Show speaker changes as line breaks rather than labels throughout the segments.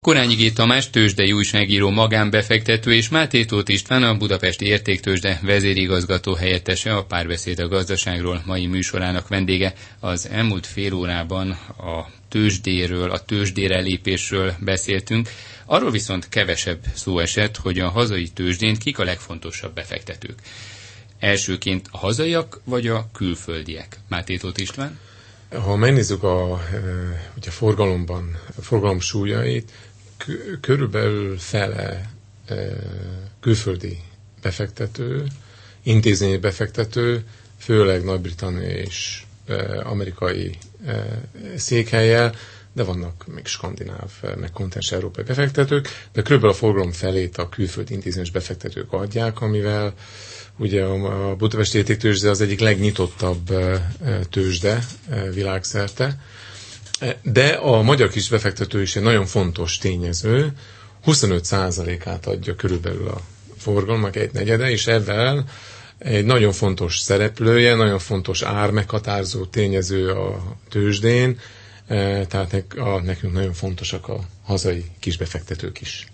Korányi G. Tamás tőzsdei újságíró magánbefektető és Máté Tóth István a Budapesti Értéktőzsde vezérigazgató helyettese a párbeszéd a gazdaságról mai műsorának vendége. Az elmúlt fél órában a tőzsdéről, a tőzsdére lépésről beszéltünk. Arról viszont kevesebb szó esett, hogy a hazai tőzsdén kik a legfontosabb befektetők. Elsőként a hazaiak vagy a külföldiek? Máté Tóth István?
Ha megnézzük a, e, ugye forgalomban, a forgalom súlyait, körülbelül fele külföldi befektető, intézményi befektető, főleg Nagy-Britannia és amerikai székhelyel, de vannak még skandináv, meg kontinens európai befektetők, de körülbelül a forgalom felét a külföldi intézményes befektetők adják, amivel Ugye a Budapesti Értéktőzsde az egyik legnyitottabb tőzsde világszerte, de a magyar kis befektető is egy nagyon fontos tényező, 25%-át adja körülbelül a forgalmak egy negyede, és ebben egy nagyon fontos szereplője, nagyon fontos ármeghatározó tényező a tőzsdén, tehát nekünk nagyon fontosak a hazai kisbefektetők is.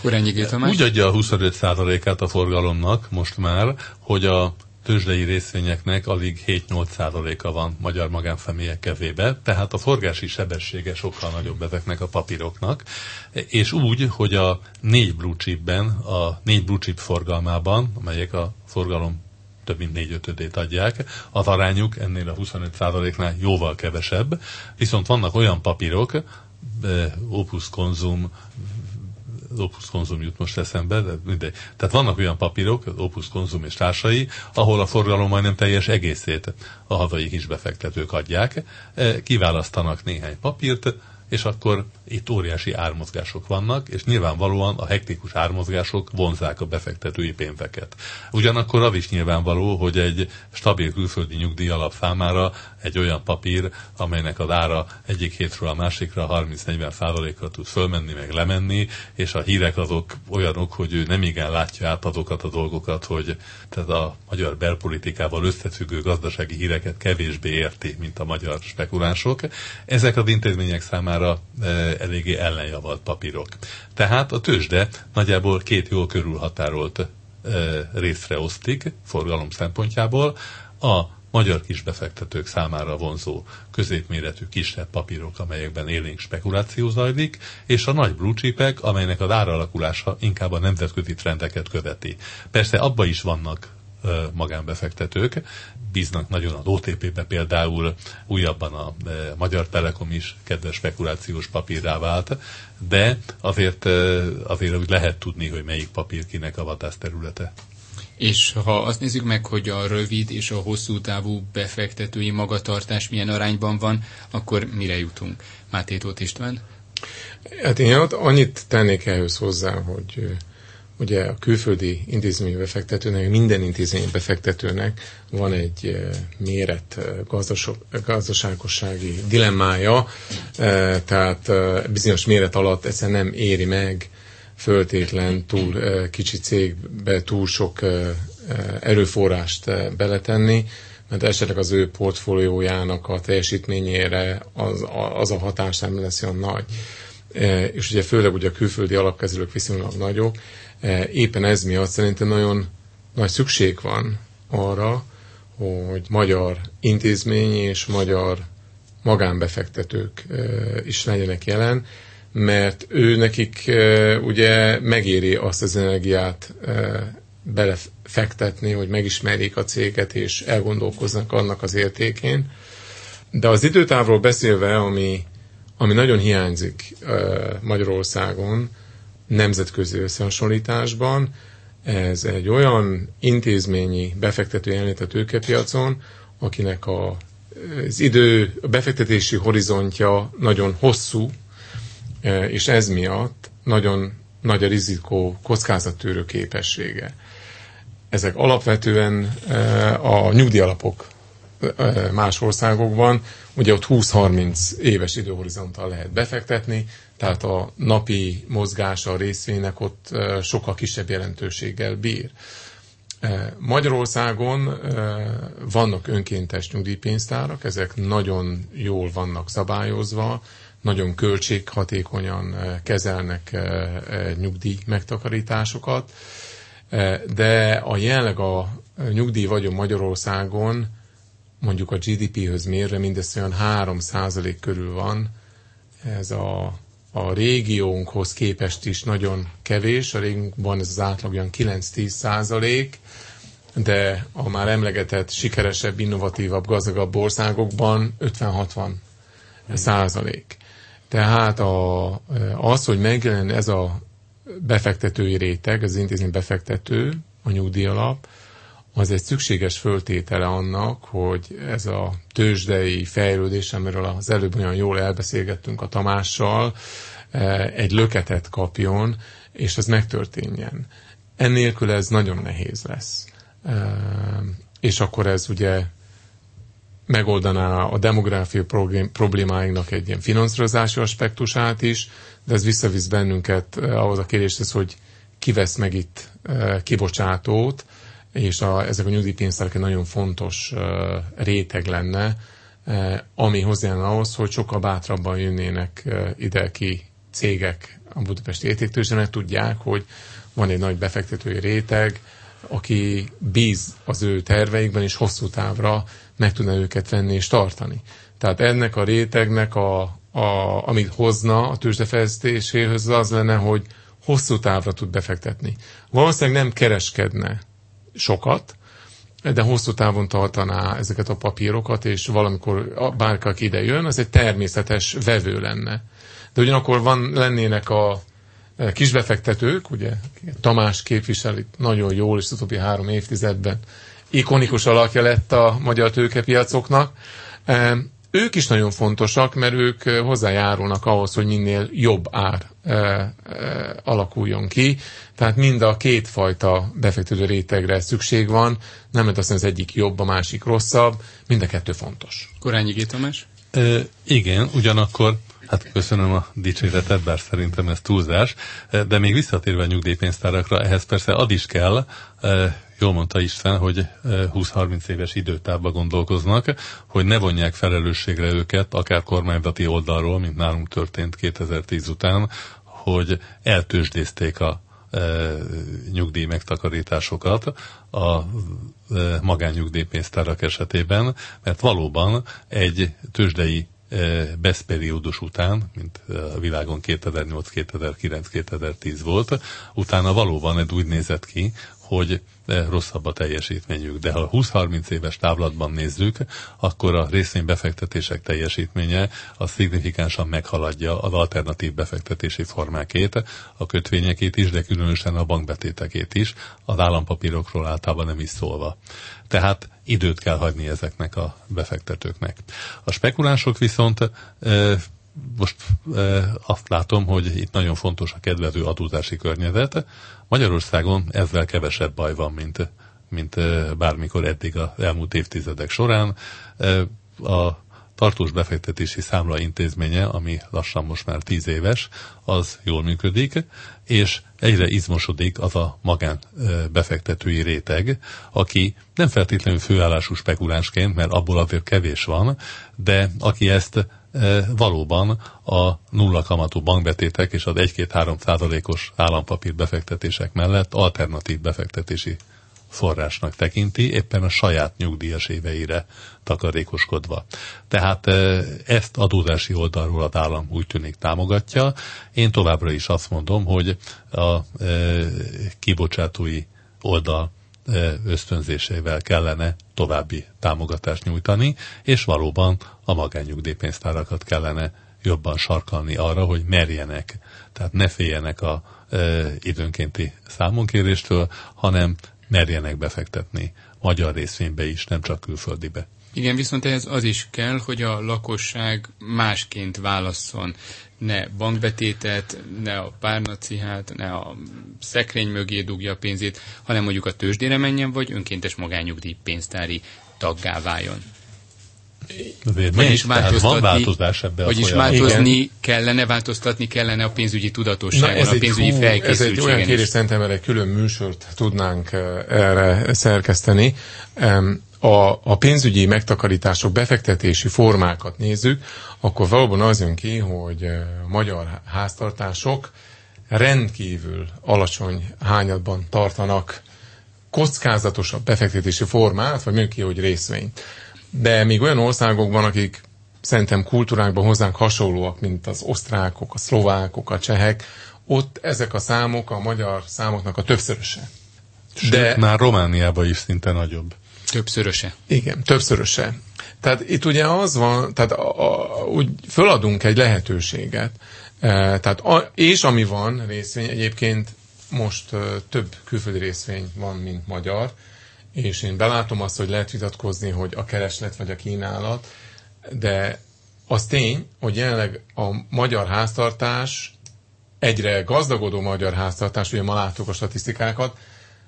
Kurányi Úgy adja a 25%-át a forgalomnak most már, hogy a tőzsdei részvényeknek alig 7-8%-a van magyar magánszemélyek kevébe, tehát a forgási sebessége sokkal nagyobb ezeknek a papíroknak, és úgy, hogy a négy blue chipben, a négy blue chip forgalmában, amelyek a forgalom több mint négy ötödét adják, az arányuk ennél a 25%-nál jóval kevesebb, viszont vannak olyan papírok, Opus Konzum, az Opus Konzum jut most eszembe, de mindegy. Tehát vannak olyan papírok, az Opus Konzum és társai, ahol a forgalom majdnem teljes egészét a hazai kisbefektetők adják, e, kiválasztanak néhány papírt, és akkor itt óriási ármozgások vannak, és nyilvánvalóan a hektikus ármozgások vonzák a befektetői pénzeket. Ugyanakkor az is nyilvánvaló, hogy egy stabil külföldi nyugdíj alap számára egy olyan papír, amelynek az ára egyik hétről a másikra 30-40 százalékra tud fölmenni, meg lemenni, és a hírek azok olyanok, hogy ő nem igen látja át azokat a dolgokat, hogy tehát a magyar belpolitikával összefüggő gazdasági híreket kevésbé érti, mint a magyar spekulánsok. Ezek az intézmények számára e, eléggé ellenjavalt papírok. Tehát a tőzsde nagyjából két jól körülhatárolt e, részre osztik forgalom szempontjából. A magyar kisbefektetők számára vonzó középméretű kisebb papírok, amelyekben élénk spekuláció zajlik, és a nagy blue amelynek az áralakulása inkább a nemzetközi trendeket követi. Persze abba is vannak magánbefektetők, bíznak nagyon az OTP-be például, újabban a Magyar Telekom is kedves spekulációs papírrá vált, de azért, azért úgy lehet tudni, hogy melyik papír kinek a vadászterülete.
És ha azt nézzük meg, hogy a rövid és a hosszú távú befektetői magatartás milyen arányban van, akkor mire jutunk? Máté Tóth István?
Hát én annyit tennék ehhez hozzá, hogy ugye a külföldi intézményi befektetőnek, minden intézményi befektetőnek van egy méret gazdaságossági dilemmája, tehát bizonyos méret alatt egyszerűen nem éri meg föltétlen túl kicsi cégbe túl sok erőforrást beletenni, mert esetleg az ő portfóliójának a teljesítményére az, az a hatás nem lesz olyan nagy. És ugye főleg ugye a külföldi alapkezelők viszonylag nagyok, éppen ez miatt szerintem nagyon nagy szükség van arra, hogy magyar intézmény és magyar magánbefektetők is legyenek jelen, mert ő nekik ugye megéri azt az energiát belefektetni, hogy megismerjék a céget, és elgondolkoznak annak az értékén. De az időtávról beszélve, ami, ami nagyon hiányzik Magyarországon nemzetközi összehasonlításban, ez egy olyan intézményi befektető jelenlét a tőkepiacon, akinek a, az idő, a befektetési horizontja nagyon hosszú, E, és ez miatt nagyon nagy a rizikó kockázattűrő képessége. Ezek alapvetően a nyugdíjalapok más országokban, ugye ott 20-30 éves időhorizonttal lehet befektetni, tehát a napi mozgása a részvénynek ott sokkal kisebb jelentőséggel bír. Magyarországon vannak önkéntes nyugdíjpénztárak, ezek nagyon jól vannak szabályozva, nagyon költséghatékonyan kezelnek nyugdíj megtakarításokat, de a jelenleg a nyugdíj vagyon Magyarországon mondjuk a GDP-höz mérve mindössze olyan 3% körül van. Ez a, a régiónkhoz képest is nagyon kevés. A régiónkban ez az átlag olyan 9-10 százalék, de a már emlegetett sikeresebb, innovatívabb, gazdagabb országokban 50-60 százalék. Tehát a, az, hogy megjelen ez a befektetői réteg, az intézmény befektető, a nyugdíjalap, az egy szükséges föltétele annak, hogy ez a tőzsdei fejlődés, amiről az előbb olyan jól elbeszélgettünk a Tamással, egy löketet kapjon, és ez megtörténjen. Ennélkül ez nagyon nehéz lesz. És akkor ez ugye megoldaná a demográfia problémáinknak egy ilyen finanszírozási aspektusát is, de ez visszavisz bennünket e, ahhoz a kérdéshez, hogy ki vesz meg itt kibocsátót, és a, ezek a nyugdíjpénztárak egy nagyon fontos uh, réteg lenne, ami hozzájön ahhoz, hogy sokkal bátrabban jönnének ide ki cégek a budapesti értéktőzsde, mert tudják, hogy van egy nagy befektetői réteg, aki bíz az ő terveikben, és hosszú távra meg tudná őket venni és tartani. Tehát ennek a rétegnek, a, a, amit hozna a tőzsdefejlesztéséhez, az lenne, hogy hosszú távra tud befektetni. Valószínűleg nem kereskedne sokat, de hosszú távon tartaná ezeket a papírokat, és valamikor bárki, aki ide jön, az egy természetes vevő lenne. De ugyanakkor van, lennének a kisbefektetők, ugye Tamás képviseli nagyon jól, és az utóbbi három évtizedben ikonikus alakja lett a magyar tőkepiacoknak. Ők is nagyon fontosak, mert ők hozzájárulnak ahhoz, hogy minél jobb ár e, e, alakuljon ki. Tehát mind a két fajta befektető rétegre szükség van. Nem lehet azt mondani, az egyik jobb, a másik rosszabb. Mind a kettő fontos.
Korányi Gétamás?
E, igen, ugyanakkor Hát köszönöm a dicséretet, bár szerintem ez túlzás. De még visszatérve a nyugdíjpénztárakra, ehhez persze ad is kell, jól mondta István, hogy 20-30 éves időtávba gondolkoznak, hogy ne vonják felelősségre őket, akár kormányzati oldalról, mint nálunk történt 2010 után, hogy eltősdézték a e, nyugdíj megtakarításokat a e, magánnyugdíjpénztárak esetében, mert valóban egy tőzsdei beszperiódus után, mint a világon 2008, 2009, 2010 volt, utána valóban ez úgy nézett ki, hogy rosszabb a teljesítményük. De ha 20-30 éves távlatban nézzük, akkor a részvénybefektetések teljesítménye az szignifikánsan meghaladja az alternatív befektetési formákét, a kötvényekét is, de különösen a bankbetétekét is, az állampapírokról általában nem is szólva. Tehát időt kell hagyni ezeknek a befektetőknek. A spekulánsok viszont most azt látom, hogy itt nagyon fontos a kedvező adózási környezet. Magyarországon ezzel kevesebb baj van, mint, mint bármikor eddig az elmúlt évtizedek során. A tartós befektetési számla intézménye, ami lassan most már tíz éves, az jól működik, és egyre izmosodik az a magán befektetői réteg, aki nem feltétlenül főállású spekulánsként, mert abból azért kevés van, de aki ezt valóban a nulla kamatú bankbetétek és az 1-2-3 százalékos állampapír befektetések mellett alternatív befektetési forrásnak tekinti, éppen a saját nyugdíjas éveire takarékoskodva. Tehát ezt adózási oldalról az állam úgy tűnik támogatja. Én továbbra is azt mondom, hogy a kibocsátói oldal ösztönzésével kellene további támogatást nyújtani, és valóban a magánnyugdíjpénztárakat kellene jobban sarkalni arra, hogy merjenek, tehát ne féljenek a időnkénti számonkéréstől, hanem merjenek befektetni magyar részvénybe is, nem csak külföldibe.
Igen, viszont ehhez az is kell, hogy a lakosság másként válasszon. Ne bankbetétet, ne a párnacihát, ne a szekrény mögé dugja a pénzét, hanem mondjuk a tőzsdére menjen, vagy önkéntes magányugdíj pénztári taggá váljon.
Vagyis változtatni, változás ebbe
vagyis a változni Igen. kellene, változtatni kellene a pénzügyi tudatosságon, a pénzügyi hú, Ez
egy olyan kérdés, szerintem erre külön műsort tudnánk eh, erre szerkeszteni. a, a pénzügyi megtakarítások, befektetési formákat nézzük, akkor valóban az jön ki, hogy a magyar háztartások rendkívül alacsony hányadban tartanak kockázatosabb befektetési formát, vagy mondjuk ki, hogy részvényt. De még olyan országokban, akik szerintem kultúrákban hozzánk hasonlóak, mint az osztrákok, a szlovákok, a csehek, ott ezek a számok a magyar számoknak a többszöröse.
De már Romániában is szinte nagyobb.
Többszöröse.
Igen, többszöröse. Tehát itt ugye az van, tehát a, a, úgy föladunk egy lehetőséget, e, tehát a, és ami van részvény, egyébként most e, több külföldi részvény van, mint magyar, és én belátom azt, hogy lehet vitatkozni, hogy a kereslet vagy a kínálat, de az tény, hogy jelenleg a magyar háztartás, egyre gazdagodó magyar háztartás, ugye ma láttuk a statisztikákat,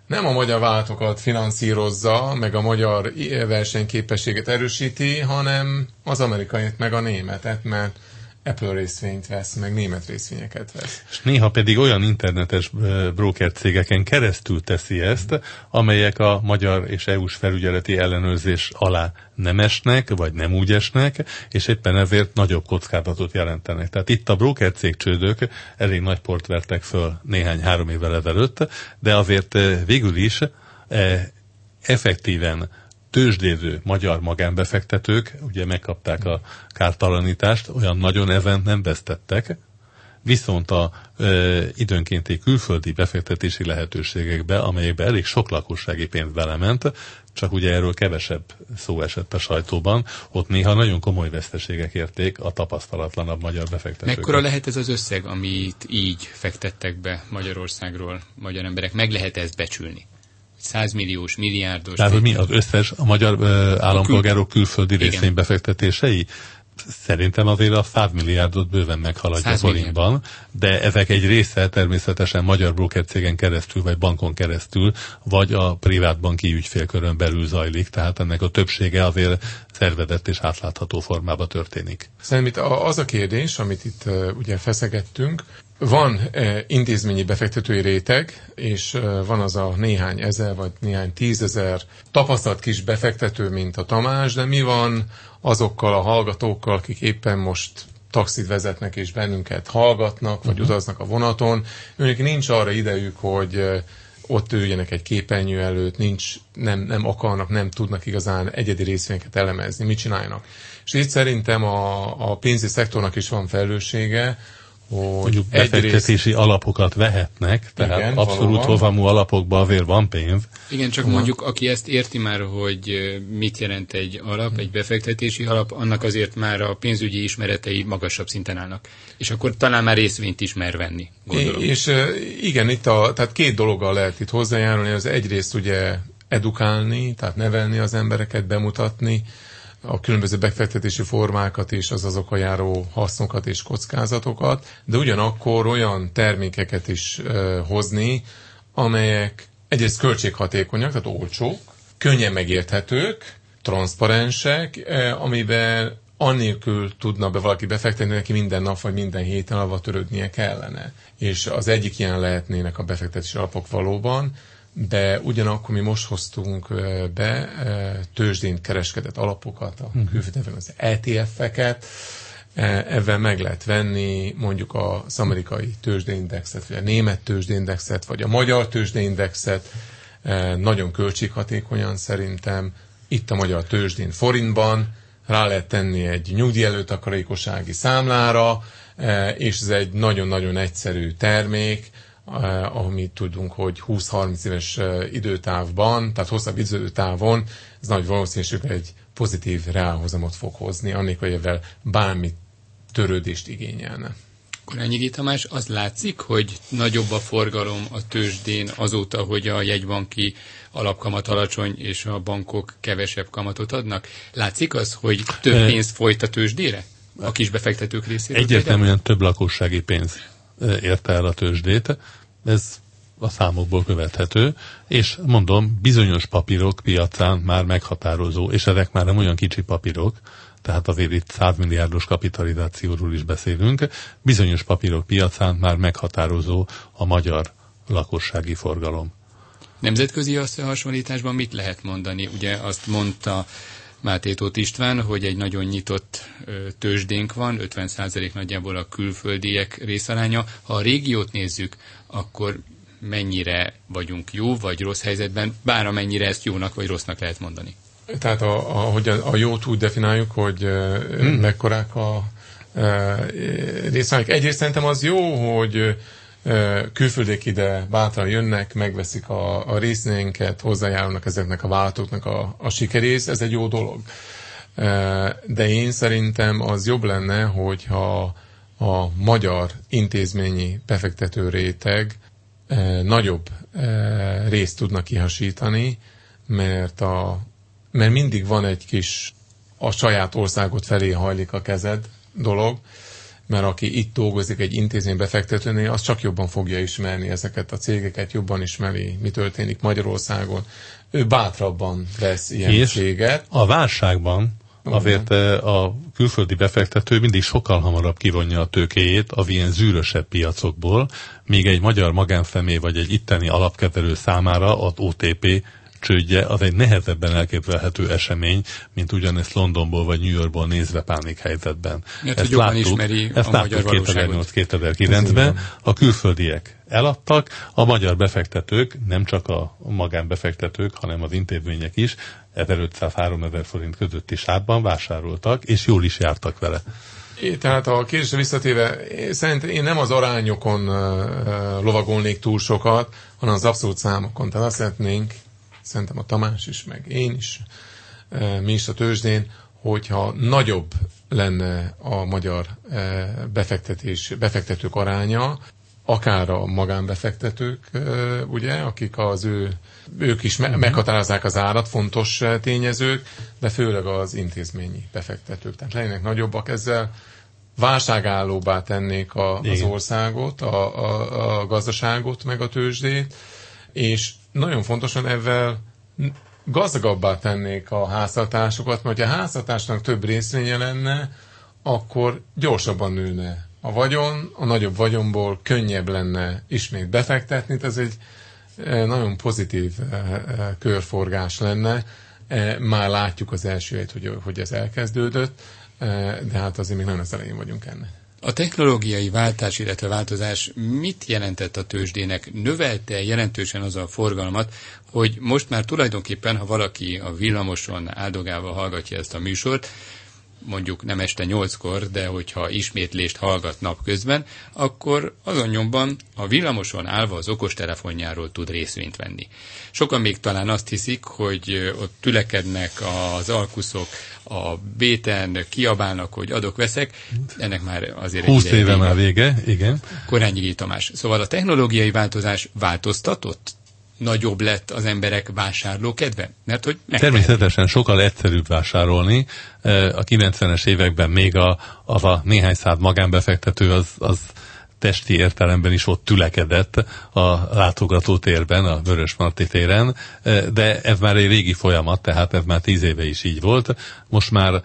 nem a magyar vállalatokat finanszírozza, meg a magyar versenyképességet erősíti, hanem az amerikait, meg a németet, mert Apple részvényt vesz, meg német részvényeket vesz.
És néha pedig olyan internetes broker cégeken keresztül teszi ezt, amelyek a magyar és EU-s felügyeleti ellenőrzés alá nem esnek, vagy nem úgy esnek, és éppen ezért nagyobb kockázatot jelentenek. Tehát itt a broker cégcsődök elég nagy port vertek föl néhány három évvel ezelőtt, de azért végül is effektíven tőzsdéző magyar magánbefektetők ugye megkapták a kártalanítást, olyan nagyon ezen nem vesztettek, viszont a ö, időnkénti külföldi befektetési lehetőségekbe, amelyekbe elég sok lakossági pénz belement, csak ugye erről kevesebb szó esett a sajtóban, ott néha nagyon komoly veszteségek érték a tapasztalatlanabb magyar befektetők.
Mekkora lehet ez az összeg, amit így fektettek be Magyarországról magyar emberek? Meg lehet ezt becsülni? Százmilliós, milliárdos.
Tehát, hogy mi az összes a magyar uh, állampolgárok külföldi részvénybefektetései? Szerintem azért a 100 milliárdot bőven meghaladja forintban, de ezek egy része természetesen magyar broker cégen keresztül, vagy bankon keresztül, vagy a privát banki ügyfélkörön belül zajlik, tehát ennek a többsége azért szervezett és átlátható formában történik.
Szerintem az a kérdés, amit itt ugye feszegettünk, van eh, intézményi befektetői réteg, és eh, van az a néhány ezer, vagy néhány tízezer tapasztalt kis befektető, mint a Tamás, de mi van azokkal a hallgatókkal, akik éppen most taxit vezetnek és bennünket hallgatnak, vagy uh-huh. utaznak a vonaton. Őnek nincs arra idejük, hogy eh, ott üljenek egy képernyő előtt, nincs, nem, nem akarnak, nem tudnak igazán egyedi részvényeket elemezni, mit csinálnak. És itt szerintem a, a pénzügyi szektornak is van felelőssége,
hogy Mondjuk befektetési rész... alapokat vehetnek, tehát Igen, abszolút hovamú alapokban azért van pénz.
Igen, csak mondjuk aki ezt érti már, hogy mit jelent egy alap, egy befektetési alap, annak azért már a pénzügyi ismeretei magasabb szinten állnak. És akkor talán már részvényt is mer venni, gondolom.
És igen, itt a, tehát két dologgal lehet itt hozzájárulni, az egyrészt ugye edukálni, tehát nevelni az embereket, bemutatni, a különböző befektetési formákat és az azok járó hasznokat és kockázatokat, de ugyanakkor olyan termékeket is hozni, amelyek egyrészt költséghatékonyak, tehát olcsók, könnyen megérthetők, transzparensek, amiben annélkül tudna be valaki befektetni, neki minden nap vagy minden héten alva törődnie kellene. És az egyik ilyen lehetnének a befektetési alapok valóban, de ugyanakkor mi most hoztunk be tőzsdén kereskedett alapokat, a mhm. külföldön az ETF-eket, ebben meg lehet venni mondjuk az amerikai tőzsdeindexet, vagy a német tőzsdeindexet, vagy a magyar tőzsdeindexet, nagyon költséghatékonyan szerintem, itt a magyar tőzsdén forintban, rá lehet tenni egy nyugdíjelőtakarékossági számlára, és ez egy nagyon-nagyon egyszerű termék, amit tudunk, hogy 20-30 éves eh, időtávban, tehát hosszabb időtávon, ez nagy valószínűséggel egy pozitív reálhozamot fog hozni, annélkül, hogy ebben bármi törődést igényelne.
Ennyi Tamás, az látszik, hogy nagyobb a forgalom a tőzsdén azóta, hogy a jegybanki alapkamat alacsony, és a bankok kevesebb kamatot adnak? Látszik az, hogy több eh, pénzt folyt a tőzsdére? A kisbefektetők részéről?
Egyértelműen több lakossági pénz érte el a tőzsdét. Ez a számokból követhető, és mondom, bizonyos papírok piacán már meghatározó, és ezek már nem olyan kicsi papírok, tehát azért itt 100 milliárdos kapitalizációról is beszélünk, bizonyos papírok piacán már meghatározó a magyar lakossági forgalom.
Nemzetközi összehasonlításban mit lehet mondani? Ugye azt mondta Máté Tóth István, hogy egy nagyon nyitott tőzsdénk van, 50% nagyjából a külföldiek részaránya. Ha a régiót nézzük, akkor mennyire vagyunk jó vagy rossz helyzetben, bár amennyire ezt jónak vagy rossznak lehet mondani.
Tehát a, a, hogy a, a jót úgy definiáljuk, hogy hmm. mekkorák a e, részványok. Egyrészt szerintem az jó, hogy külföldiek ide bátran jönnek, megveszik a, a részvényeket, hozzájárulnak ezeknek a vállalatoknak a, a sikerész, ez egy jó dolog. De én szerintem az jobb lenne, hogyha a magyar intézményi befektető réteg nagyobb részt tudna kihasítani, mert, a, mert mindig van egy kis a saját országot felé hajlik a kezed dolog, mert aki itt dolgozik egy intézmény befektetőnél, az csak jobban fogja ismerni ezeket a cégeket, jobban ismeri, mi történik Magyarországon. Ő bátrabban vesz ilyen És céget.
a válságban Azért eh, a külföldi befektető mindig sokkal hamarabb kivonja a tőkéjét a ilyen zűrösebb piacokból, míg egy magyar magánfemé vagy egy itteni alapkezelő számára az OTP csődje az egy nehezebben elképzelhető esemény, mint ugyanezt Londonból vagy New Yorkból nézve pánik helyzetben.
Mert ezt láttuk, ismeri
ezt láttuk 2008-2009-ben. A külföldiek eladtak, a magyar befektetők, nem csak a magánbefektetők, hanem az intézmények is 1500-3000 forint közötti sávban vásároltak, és jól is jártak vele.
É, tehát a kérdésre visszatéve, szerintem én nem az arányokon uh, lovagolnék túl sokat, hanem az abszolút számokon. Tehát azt szeretnénk, szerintem a Tamás is, meg én is, uh, mi is a tőzsdén, hogyha nagyobb lenne a magyar uh, befektetés, befektetők aránya, akár a magánbefektetők, ugye, akik az ő, ők is me- mhm. meghatározzák az árat, fontos tényezők, de főleg az intézményi befektetők. Tehát lennének nagyobbak ezzel, válságállóbbá tennék a, az országot, a, a, a gazdaságot, meg a tőzsdét, és nagyon fontosan ezzel gazdagabbá tennék a háztartásokat, mert ha a háztartásnak több részvénye lenne, akkor gyorsabban nőne a vagyon, a nagyobb vagyonból könnyebb lenne ismét befektetni, ez egy eh, nagyon pozitív eh, eh, körforgás lenne. Már látjuk az elsőjét, hogy, hogy ez elkezdődött, de hát azért még nem az elején vagyunk ennek.
A technológiai váltás, illetve változás mit jelentett a tőzsdének? Növelte jelentősen az a forgalmat, hogy most már tulajdonképpen, ha valaki a villamoson áldogálva hallgatja ezt a műsort, mondjuk nem este nyolckor, de hogyha ismétlést hallgat napközben, akkor azon nyomban a villamoson állva az okostelefonjáról tud részvényt venni. Sokan még talán azt hiszik, hogy ott tülekednek az alkuszok, a béten kiabálnak, hogy adok-veszek, ennek már azért
20 éve vége. már vége, igen.
Korányi Tamás. Szóval a technológiai változás változtatott nagyobb lett az emberek vásárló kedve? Mert hogy
Természetesen sokkal egyszerűbb vásárolni. A 90-es években még a, az a néhány száz magánbefektető az, az testi értelemben is ott tülekedett a látogatótérben, a Vörös Marti téren, de ez már egy régi folyamat, tehát ez már tíz éve is így volt. Most már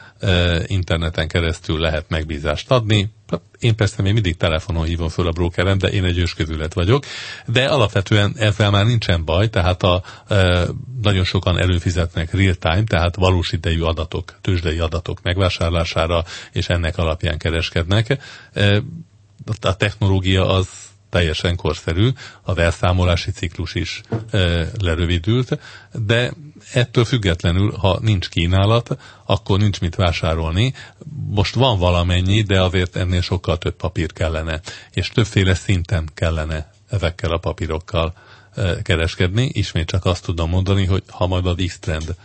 interneten keresztül lehet megbízást adni, én persze még mindig telefonon hívom föl a brókerem, de én egy ősközület vagyok, de alapvetően ezzel már nincsen baj, tehát a, e, nagyon sokan előfizetnek real-time, tehát valós idejű adatok, tőzsdei adatok megvásárlására, és ennek alapján kereskednek. E, a technológia az teljesen korszerű, a verszámolási ciklus is e, lerövidült, de ettől függetlenül, ha nincs kínálat, akkor nincs mit vásárolni. Most van valamennyi, de azért ennél sokkal több papír kellene, és többféle szinten kellene ezekkel a papírokkal kereskedni. Ismét csak azt tudom mondani, hogy ha majd a X-trend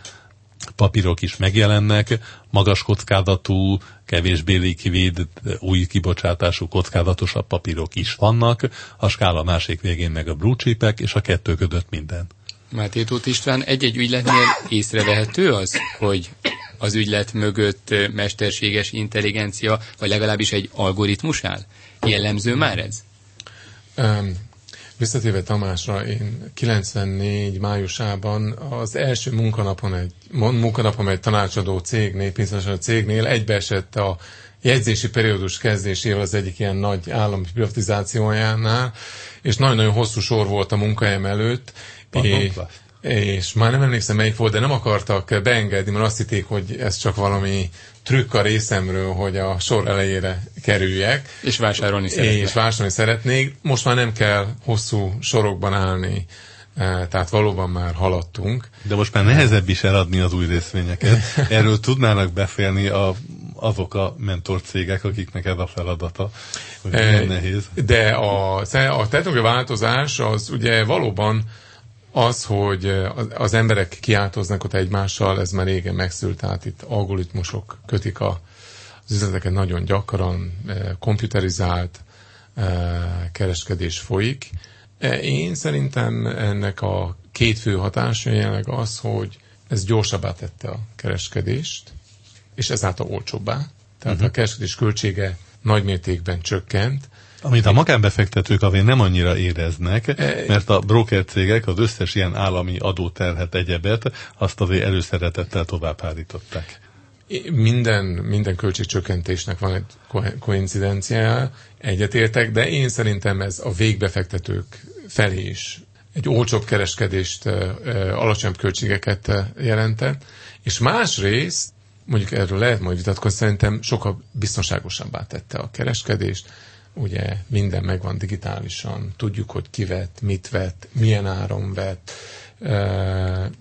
papírok is megjelennek, magas kockázatú, kevésbé likvid, új kibocsátású, kockázatosabb papírok is vannak, a skála másik végén meg a blue chipek, és a kettő között minden.
Máté Tóth István, egy-egy ügyletnél észrevehető az, hogy az ügylet mögött mesterséges intelligencia, vagy legalábbis egy algoritmus áll? Jellemző már ez?
Um, Visszatéve Tamásra, én 94 májusában az első munkanapon egy, munkanapon egy tanácsadó cégnél, pénztanácsadó cégnél egybeesett a jegyzési periódus kezdésével az egyik ilyen nagy állami privatizációjánál, és nagyon-nagyon hosszú sor volt a munkahelyem előtt,
Pannonplast?
és már nem emlékszem melyik volt, de nem akartak beengedni, mert azt hitték, hogy ez csak valami trükk a részemről, hogy a sor elejére kerüljek.
És vásárolni szeretnék.
És vásárolni szeretnék. Most már nem kell hosszú sorokban állni, e, tehát valóban már haladtunk.
De most már nehezebb is eladni az új részvényeket. Erről tudnának beszélni a, azok a mentorcégek, akiknek ez a feladata, hogy e, nehéz.
De a, a technológiai változás az ugye valóban az, hogy az emberek kiáltoznak ott egymással, ez már régen megszült, tehát itt algoritmusok kötik a, az üzleteket nagyon gyakran, komputerizált kereskedés folyik. E, én szerintem ennek a két fő hatása jelenleg az, hogy ez gyorsabbá tette a kereskedést, és ezáltal olcsóbbá. Tehát uh-huh. a kereskedés költsége nagymértékben csökkent,
amit a magánbefektetők avén nem annyira éreznek, mert a broker cégek az összes ilyen állami adóterhet egyebet azt azért előszeretettel tovább állították.
Minden, minden költségcsökkentésnek van egy koincidenciája, egyetértek, de én szerintem ez a végbefektetők felé is egy olcsóbb kereskedést, alacsonyabb költségeket jelentett, és másrészt, mondjuk erről lehet majd vitatkozni, szerintem sokkal biztonságosabbá tette a kereskedést, ugye minden megvan digitálisan, tudjuk, hogy ki vett, mit vett, milyen áron vett,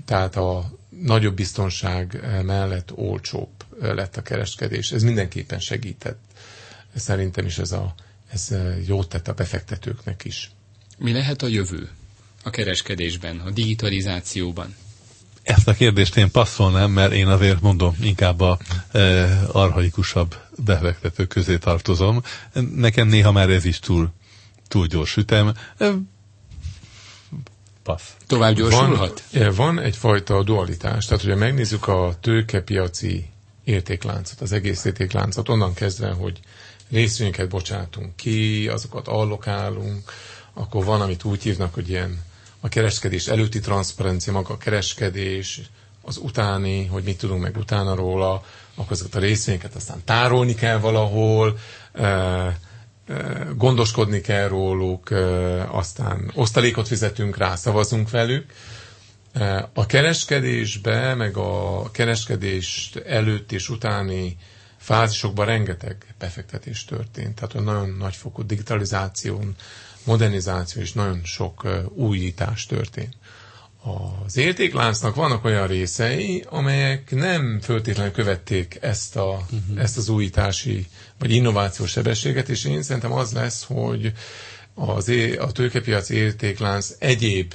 tehát a nagyobb biztonság mellett olcsóbb lett a kereskedés. Ez mindenképpen segített. Szerintem is ez, a, ez jót tett a befektetőknek is.
Mi lehet a jövő a kereskedésben, a digitalizációban?
Ezt a kérdést én passzolnám, mert én azért mondom, inkább a e, arhaikusabb befektetők közé tartozom. Nekem néha már ez is túl, túl gyors ütem. E, passz.
Tovább gyorsulhat?
Van, van egyfajta dualitás, tehát hogyha megnézzük a tőkepiaci értékláncot, az egész értékláncot, onnan kezdve, hogy részvényeket bocsátunk ki, azokat allokálunk, akkor van, amit úgy hívnak, hogy ilyen a kereskedés előtti transzparencia, maga a kereskedés, az utáni, hogy mit tudunk meg utána róla, akkor ezeket a részvényeket aztán tárolni kell valahol, gondoskodni kell róluk, aztán osztalékot fizetünk rá, szavazunk velük. A kereskedésbe, meg a kereskedés előtt és utáni fázisokban rengeteg befektetés történt. Tehát a nagyon nagyfokú digitalizáción, modernizáció és nagyon sok újítás történt. Az értékláncnak vannak olyan részei, amelyek nem föltétlenül követték ezt, a, uh-huh. ezt az újítási vagy innovációs sebességet, és én szerintem az lesz, hogy az, a tőkepiac értéklánc egyéb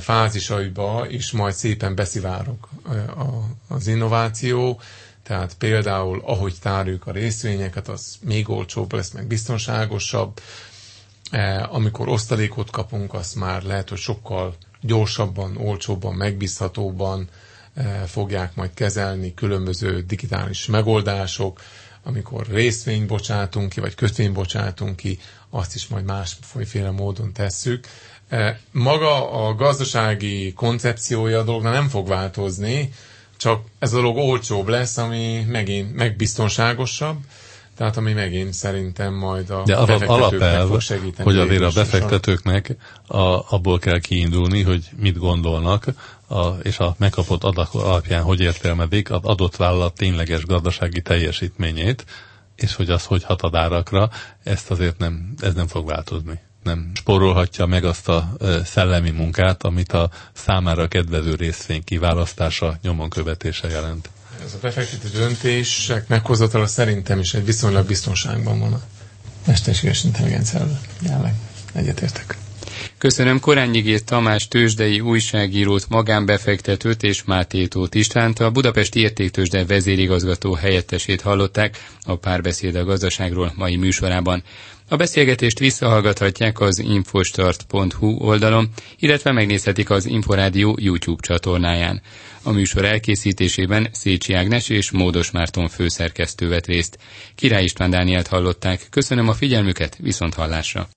fázisaiba is majd szépen beszivárok az innováció, tehát például ahogy tárjuk a részvényeket, az még olcsóbb lesz, meg biztonságosabb, amikor osztalékot kapunk, azt már lehet, hogy sokkal gyorsabban, olcsóbban, megbízhatóban e, fogják majd kezelni különböző digitális megoldások, amikor részvényt bocsátunk ki, vagy kötvényt bocsátunk ki, azt is majd másféle módon tesszük. E, maga a gazdasági koncepciója a dolognak nem fog változni, csak ez a dolog olcsóbb lesz, ami megint megbiztonságosabb, tehát ami megint szerintem majd a
De alapelv, fog segíteni. hogy azért a befektetőknek a, abból kell kiindulni, hogy mit gondolnak, a, és a megkapott adat alapján hogy értelmezik az adott vállalat tényleges gazdasági teljesítményét, és hogy az hogy hat a dárakra, ezt azért nem, ez nem fog változni. Nem spórolhatja meg azt a szellemi munkát, amit a számára kedvező részvény kiválasztása, nyomon követése jelent
ez a befektető döntések meghozatala szerintem is egy viszonylag biztonságban van a mesterséges intelligenciával. Jelenleg egyetértek.
Köszönöm Korányigé Tamás tőzsdei újságírót, magánbefektetőt és Máté Tóth Istvánt, a Budapesti Értéktőzsde vezérigazgató helyettesét hallották a párbeszéd a gazdaságról mai műsorában. A beszélgetést visszahallgathatják az infostart.hu oldalon, illetve megnézhetik az Inforádió YouTube csatornáján. A műsor elkészítésében Szécsi Ágnes és Módos Márton főszerkesztő vett részt. Király István Dánielt hallották. Köszönöm a figyelmüket, viszont hallásra!